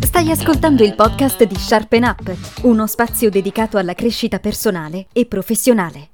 Stai ascoltando il podcast di Sharpen Up, uno spazio dedicato alla crescita personale e professionale.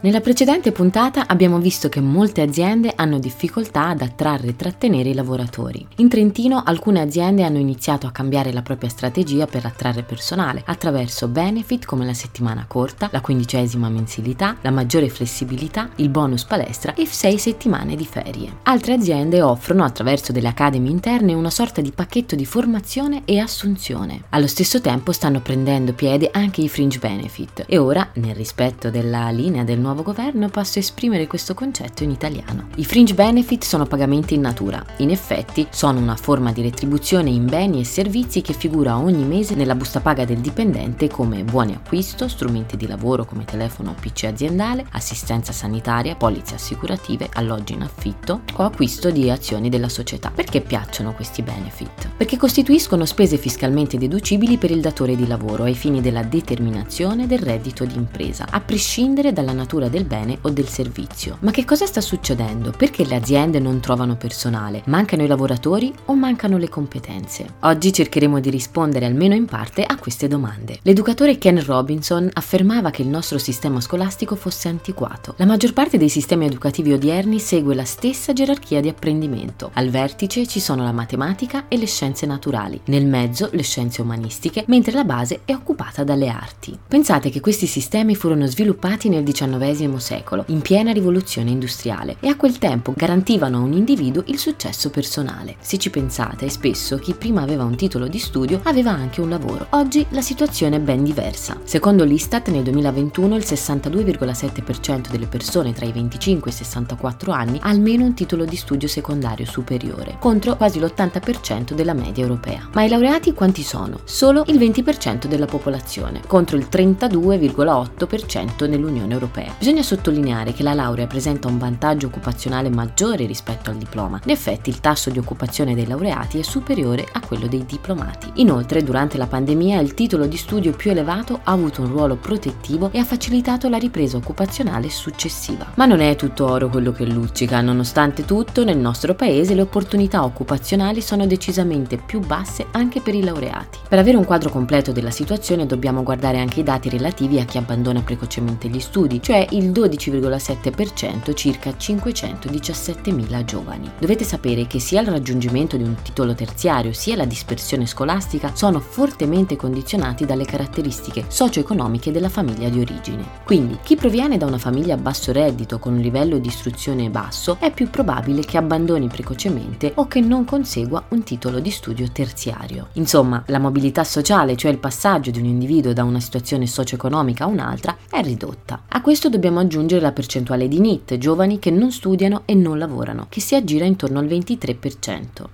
Nella precedente puntata abbiamo visto che molte aziende hanno difficoltà ad attrarre e trattenere i lavoratori. In Trentino alcune aziende hanno iniziato a cambiare la propria strategia per attrarre personale attraverso benefit come la settimana corta, la quindicesima mensilità, la maggiore flessibilità, il bonus palestra e sei settimane di ferie. Altre aziende offrono attraverso delle academy interne una sorta di pacchetto di formazione e assunzione. Allo stesso tempo stanno prendendo piede anche i fringe benefit e ora, nel rispetto della linea del nuovo governo passo a esprimere questo concetto in italiano. I fringe benefit sono pagamenti in natura. In effetti sono una forma di retribuzione in beni e servizi che figura ogni mese nella busta paga del dipendente come buoni acquisto, strumenti di lavoro come telefono o PC aziendale, assistenza sanitaria, polizze assicurative, alloggi in affitto o acquisto di azioni della società. Perché piacciono questi benefit? Perché costituiscono spese fiscalmente deducibili per il datore di lavoro ai fini della determinazione del reddito di impresa, a prescindere dalla natura natura del bene o del servizio. Ma che cosa sta succedendo? Perché le aziende non trovano personale? Mancano i lavoratori o mancano le competenze? Oggi cercheremo di rispondere almeno in parte a queste domande. L'educatore Ken Robinson affermava che il nostro sistema scolastico fosse antiquato. La maggior parte dei sistemi educativi odierni segue la stessa gerarchia di apprendimento. Al vertice ci sono la matematica e le scienze naturali, nel mezzo le scienze umanistiche, mentre la base è occupata dalle arti. Pensate che questi sistemi furono sviluppati nel XIX secolo, in piena rivoluzione industriale, e a quel tempo garantivano a un individuo il successo personale. Se ci pensate, spesso chi prima aveva un titolo di studio aveva anche un lavoro. Oggi la situazione è ben diversa. Secondo l'Istat, nel 2021 il 62,7% delle persone tra i 25 e i 64 anni ha almeno un titolo di studio secondario superiore, contro quasi l'80% della media europea. Ma i laureati quanti sono? Solo il 20% della popolazione, contro il 32,8% nell'Unione Europea. Bisogna sottolineare che la laurea presenta un vantaggio occupazionale maggiore rispetto al diploma. In effetti il tasso di occupazione dei laureati è superiore a quello dei diplomati. Inoltre, durante la pandemia, il titolo di studio più elevato ha avuto un ruolo protettivo e ha facilitato la ripresa occupazionale successiva. Ma non è tutto oro quello che luccica, nonostante tutto, nel nostro paese le opportunità occupazionali sono decisamente più basse anche per i laureati. Per avere un quadro completo della situazione dobbiamo guardare anche i dati relativi a chi abbandona precocemente gli studi, cioè il 12,7%, circa 517.000 giovani. Dovete sapere che sia il raggiungimento di un titolo terziario sia la dispersione scolastica sono fortemente condizionati dalle caratteristiche socio-economiche della famiglia di origine. Quindi chi proviene da una famiglia a basso reddito con un livello di istruzione basso è più probabile che abbandoni precocemente o che non consegua un titolo di studio terziario. Insomma, la mobilità sociale, cioè il passaggio di un individuo da una situazione socio-economica a un'altra, è ridotta. A questo dobbiamo aggiungere la percentuale di NIT, giovani che non studiano e non lavorano, che si aggira intorno al 23%.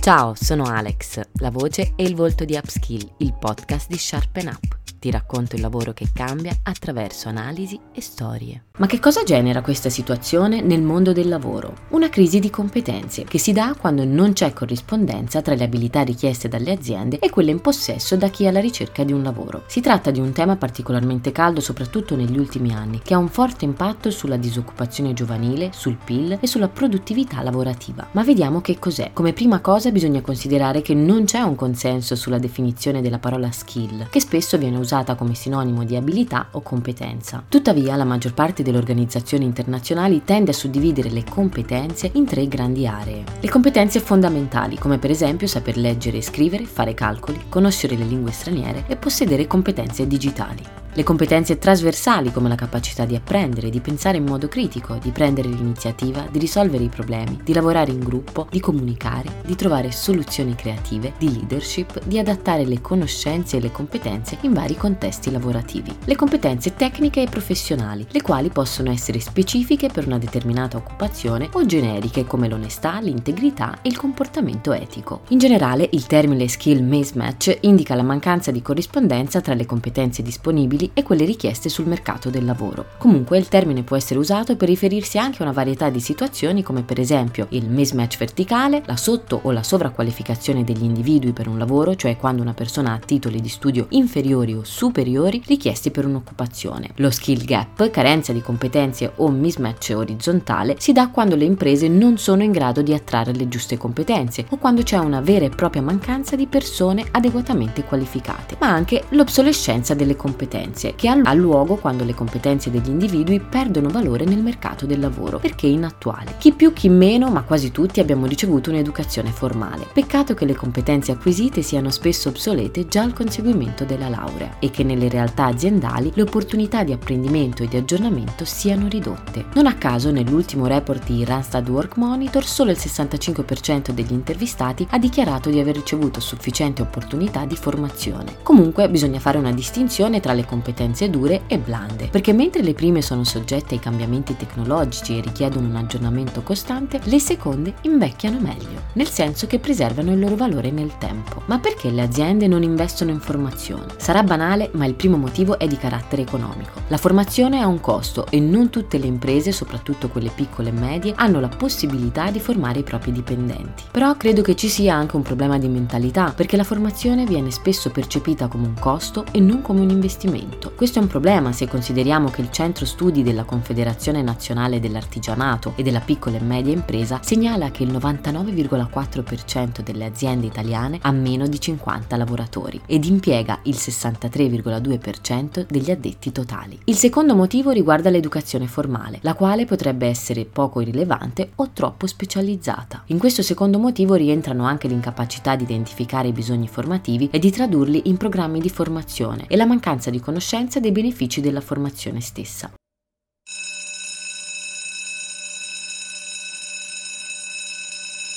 Ciao, sono Alex, la voce e il volto di Upskill, il podcast di Sharpen Up. Ti racconto il lavoro che cambia attraverso analisi e storie. Ma che cosa genera questa situazione nel mondo del lavoro? Una crisi di competenze che si dà quando non c'è corrispondenza tra le abilità richieste dalle aziende e quelle in possesso da chi è alla ricerca di un lavoro. Si tratta di un tema particolarmente caldo soprattutto negli ultimi anni, che ha un forte impatto sulla disoccupazione giovanile, sul PIL e sulla produttività lavorativa. Ma vediamo che cos'è. Come prima cosa bisogna considerare che non c'è un consenso sulla definizione della parola skill, che spesso viene usata come sinonimo di abilità o competenza. Tuttavia la maggior parte delle organizzazioni internazionali tende a suddividere le competenze in tre grandi aree. Le competenze fondamentali, come per esempio saper leggere e scrivere, fare calcoli, conoscere le lingue straniere e possedere competenze digitali. Le competenze trasversali come la capacità di apprendere, di pensare in modo critico, di prendere l'iniziativa, di risolvere i problemi, di lavorare in gruppo, di comunicare, di trovare soluzioni creative, di leadership, di adattare le conoscenze e le competenze in vari contesti lavorativi. Le competenze tecniche e professionali, le quali possono essere specifiche per una determinata occupazione o generiche come l'onestà, l'integrità e il comportamento etico. In generale, il termine skill mismatch indica la mancanza di corrispondenza tra le competenze disponibili attuali e quelle richieste sul mercato del lavoro. Comunque il termine può essere usato per riferirsi anche a una varietà di situazioni come per esempio il mismatch verticale, la sotto o la sovraqualificazione degli individui per un lavoro, cioè quando una persona ha titoli di studio inferiori o superiori richiesti per un'occupazione. Lo skill gap, carenza di competenze o mismatch orizzontale, si dà quando le imprese non sono in grado di attrarre le giuste competenze o quando c'è una vera e propria mancanza di persone adeguatamente qualificate, ma anche l'obsolescenza delle competenze, che ha luogo quando le competenze degli individui perdono valore nel mercato del lavoro perché inattuali. Chi più chi meno, ma quasi tutti abbiamo ricevuto un'educazione formale. Peccato che le competenze acquisite siano spesso obsolete già al conseguimento della laurea e che nelle realtà aziendali le opportunità di apprendimento e di aggiornamento siano ridotte. Non a caso nell'ultimo report di Randstad Work Monitor solo il 65% degli intervistati ha dichiarato di aver ricevuto sufficiente opportunità di formazione. Comunque bisogna fare una distinzione tra le competenze dure e blande, perché mentre le prime sono soggette ai cambiamenti tecnologici e richiedono un aggiornamento costante, le seconde invecchiano meglio, nel senso che preservano il loro valore nel tempo. Ma perché le aziende non investono in formazione? Sarà banale, ma il primo motivo è di carattere economico. La formazione ha un costo e non tutte le imprese, soprattutto quelle piccole e medie, hanno la possibilità di formare i propri dipendenti. Però credo che ci sia anche un problema di mentalità, perché la formazione viene spesso percepita come un costo e non come un investimento. Questo è un problema se consideriamo che il centro studi della Confederazione Nazionale dell'Artigianato e della piccola e media impresa segnala che il 99,4% delle aziende italiane ha meno di 50 lavoratori ed impiega il 63,2% degli addetti totali. Il secondo motivo riguarda l'educazione formale, la quale potrebbe essere poco rilevante o troppo specializzata. In questo secondo motivo rientrano anche l'incapacità di identificare i bisogni formativi e di tradurli in programmi di formazione e la mancanza di conoscenza dei benefici della formazione stessa.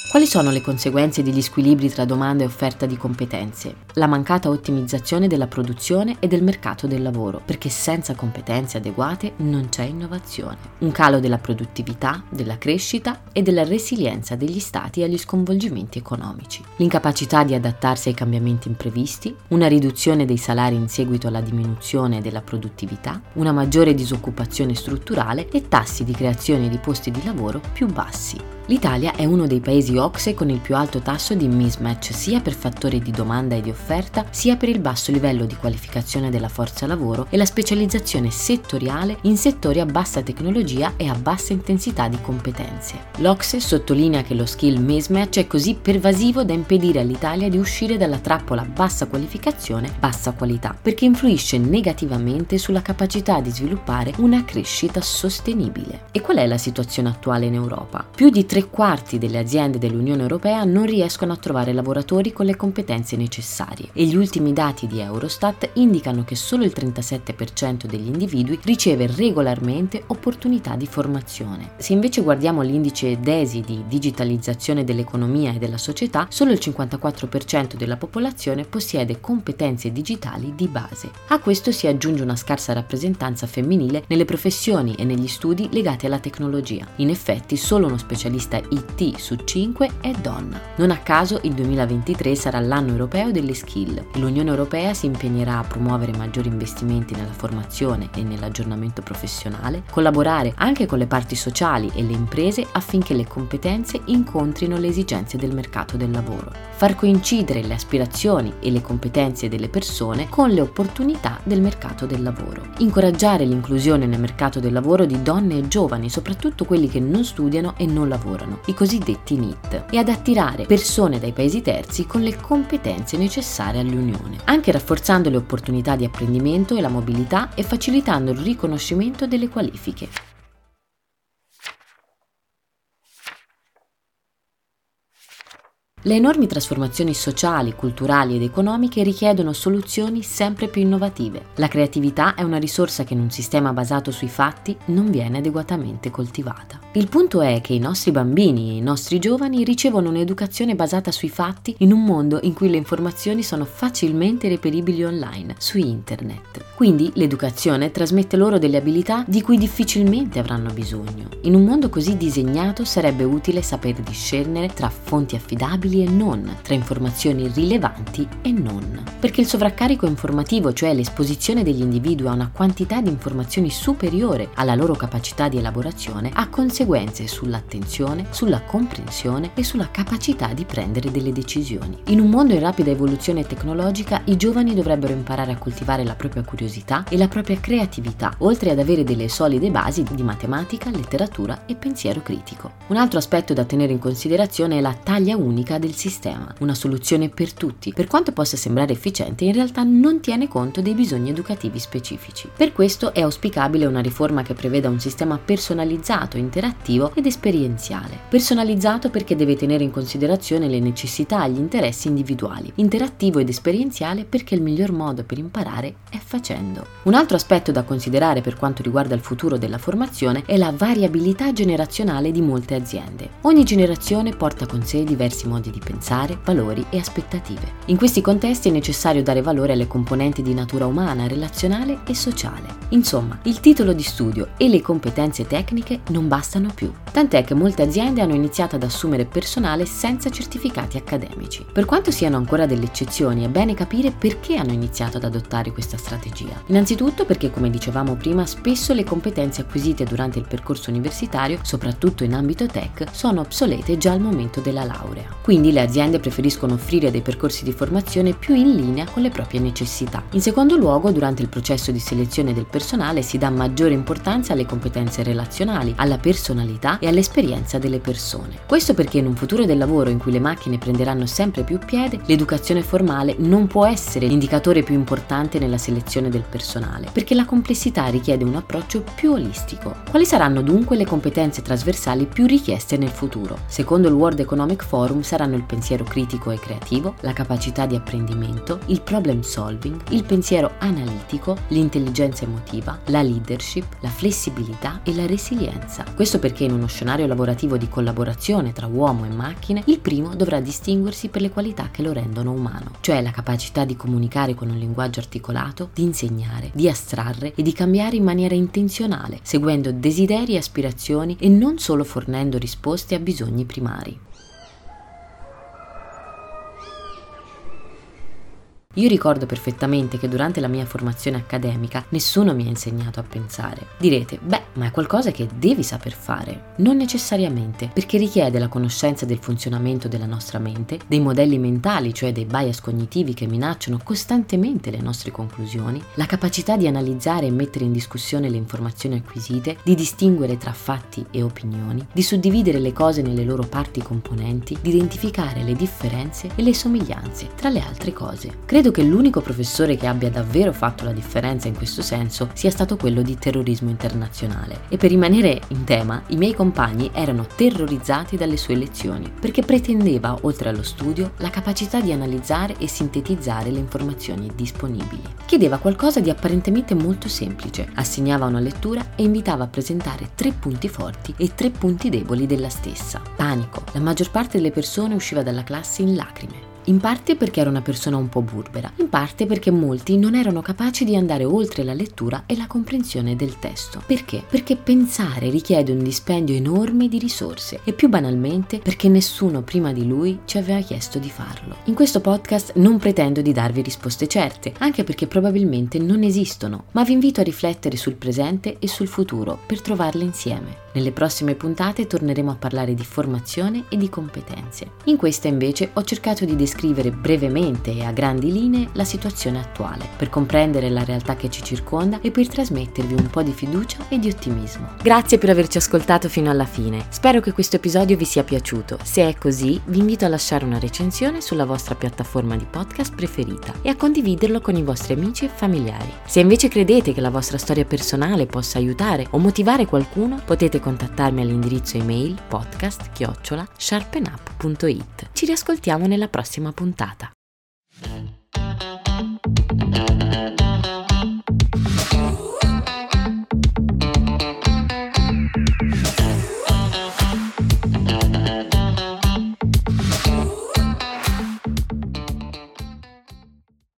Quali sono le conseguenze degli squilibri tra domanda e offerta di competenze? La mancata ottimizzazione della produzione e del mercato del lavoro, perché senza competenze adeguate non c'è innovazione. Un calo della produttività, della crescita e della resilienza degli stati agli sconvolgimenti economici. L'incapacità di adattarsi ai cambiamenti imprevisti, una riduzione dei salari in seguito alla diminuzione della produttività, una maggiore disoccupazione strutturale e tassi di creazione di posti di lavoro più bassi. L'Italia è uno dei paesi OXE con il più alto tasso di mismatch sia per fattori di domanda e di offerta, sia per il basso livello di qualificazione della forza lavoro e la specializzazione settoriale in settori a bassa tecnologia e a bassa intensità di competenze. L'OXE sottolinea che lo skill mismatch è così pervasivo da impedire all'Italia di uscire dalla trappola bassa qualificazione, bassa qualità, perché influisce negativamente sulla capacità di sviluppare una crescita sostenibile. E qual è la situazione attuale in Europa? Più di 3 tre quarti delle aziende dell'Unione Europea non riescono a trovare lavoratori con le competenze necessarie e gli ultimi dati di Eurostat indicano che solo il 37% degli individui riceve regolarmente opportunità di formazione. Se invece guardiamo l'indice DESI di digitalizzazione dell'economia e della società, solo il 54% della popolazione possiede competenze digitali di base. A questo si aggiunge una scarsa rappresentanza femminile nelle professioni e negli studi legati alla tecnologia. In effetti, solo uno specialista specialista IT su 5 è donna. Non a caso il 2023 sarà l'anno europeo delle skill. l'Unione Europea si impegnerà a promuovere maggiori investimenti nella formazione e nell'aggiornamento professionale, collaborare anche con le parti sociali e le imprese affinché le competenze incontrino le esigenze del mercato del lavoro, far coincidere le aspirazioni e le competenze delle persone con le opportunità del mercato del lavoro, incoraggiare l'inclusione nel mercato del lavoro di donne e giovani, soprattutto quelli che non studiano e non lavorano lavorano, i cosiddetti NIT, e ad attirare persone dai paesi terzi con le competenze necessarie all'Unione, anche rafforzando le opportunità di apprendimento e la mobilità e facilitando il riconoscimento delle qualifiche. Le enormi trasformazioni sociali, culturali ed economiche richiedono soluzioni sempre più innovative. La creatività è una risorsa che in un sistema basato sui fatti non viene adeguatamente coltivata. Il punto è che i nostri bambini e i nostri giovani ricevono un'educazione basata sui fatti in un mondo in cui le informazioni sono facilmente reperibili online, su internet. Quindi l'educazione trasmette loro delle abilità di cui difficilmente avranno bisogno. In un mondo così disegnato sarebbe utile saper discernere tra fonti affidabili affidabili e non, tra informazioni rilevanti e non. Perché il sovraccarico informativo, cioè l'esposizione degli individui a una quantità di informazioni superiore alla loro capacità di elaborazione, ha conseguenze sull'attenzione, sulla comprensione e sulla capacità di prendere delle decisioni. In un mondo in rapida evoluzione tecnologica, i giovani dovrebbero imparare a coltivare la propria curiosità e la propria creatività, oltre ad avere delle solide basi di matematica, letteratura e pensiero critico. Un altro aspetto da tenere in considerazione è la taglia unica del sistema, una soluzione per tutti. Per quanto possa sembrare efficiente, in realtà non tiene conto dei bisogni educativi specifici. Per questo è auspicabile una riforma che preveda un sistema personalizzato, interattivo ed esperienziale. Personalizzato perché deve tenere in considerazione le necessità e gli interessi individuali. Interattivo ed esperienziale perché il miglior modo per imparare è facendo. Un altro aspetto da considerare per quanto riguarda il futuro della formazione è la variabilità generazionale di molte aziende. Ogni generazione porta con sé diversi modi di pensare, valori e aspettative. In questi contesti è necessario dare valore alle componenti di natura umana, relazionale e sociale. Insomma, il titolo di studio e le competenze tecniche non bastano più, tant'è che molte aziende hanno iniziato ad assumere personale senza certificati accademici. Per quanto siano ancora delle eccezioni, è bene capire perché hanno iniziato ad adottare questa strategia. Innanzitutto perché, come dicevamo prima, spesso le competenze acquisite durante il percorso universitario, soprattutto in ambito tech, sono obsolete già al momento della laurea. Quindi le aziende preferiscono offrire dei percorsi di formazione più in linea con le proprie necessità. In secondo luogo, durante il processo di selezione del personale si dà maggiore importanza alle competenze relazionali, alla personalità e all'esperienza delle persone. Questo perché in un futuro del lavoro in cui le macchine prenderanno sempre più piede, l'educazione formale non può essere l'indicatore più importante nella selezione del personale, perché la complessità richiede un approccio più olistico. Quali saranno dunque le competenze trasversali più richieste nel futuro? Secondo il World Economic Forum saranno il pensiero critico e creativo, la capacità di apprendimento, il problem solving, il pensiero analitico, l'intelligenza emotiva, la leadership, la flessibilità e la resilienza. Questo perché in uno scenario lavorativo di collaborazione tra uomo e macchine, il primo dovrà distinguersi per le qualità che lo rendono umano, cioè la capacità di comunicare con un linguaggio articolato, di insegnare, di astrarre e di cambiare in maniera intenzionale, seguendo desideri e aspirazioni e non solo fornendo risposte a bisogni primari. Io ricordo perfettamente che durante la mia formazione accademica nessuno mi ha insegnato a pensare. Direte, beh, ma è qualcosa che devi saper fare. Non necessariamente, perché richiede la conoscenza del funzionamento della nostra mente, dei modelli mentali, cioè dei bias cognitivi che minacciano costantemente le nostre conclusioni, la capacità di analizzare e mettere in discussione le informazioni acquisite, di distinguere tra fatti e opinioni, di suddividere le cose nelle loro parti componenti, di identificare le differenze e le somiglianze, tra le altre cose. Credo Credo che l'unico professore che abbia davvero fatto la differenza in questo senso sia stato quello di terrorismo internazionale. E per rimanere in tema, i miei compagni erano terrorizzati dalle sue lezioni, perché pretendeva, oltre allo studio, la capacità di analizzare e sintetizzare le informazioni disponibili. Chiedeva qualcosa di apparentemente molto semplice, assegnava una lettura e invitava a presentare tre punti forti e tre punti deboli della stessa. Panico. La maggior parte delle persone usciva dalla classe in lacrime in parte perché era una persona un po' burbera, in parte perché molti non erano capaci di andare oltre la lettura e la comprensione del testo. Perché? Perché pensare richiede un dispendio enorme di risorse e più banalmente perché nessuno prima di lui ci aveva chiesto di farlo. In questo podcast non pretendo di darvi risposte certe, anche perché probabilmente non esistono, ma vi invito a riflettere sul presente e sul futuro per trovarle insieme. Nelle prossime puntate torneremo a parlare di formazione e di competenze. In questa invece ho cercato di descrivere brevemente e a grandi linee la situazione attuale, per comprendere la realtà che ci circonda e per trasmettervi un po' di fiducia e di ottimismo. Grazie per averci ascoltato fino alla fine. Spero che questo episodio vi sia piaciuto. Se è così, vi invito a lasciare una recensione sulla vostra piattaforma di podcast preferita e a condividerlo con i vostri amici e familiari. Se invece credete che la vostra storia personale possa aiutare o motivare qualcuno, potete contattarmi all'indirizzo email podcast-sharpenup.it. Ci riascoltiamo nella prossima puntata.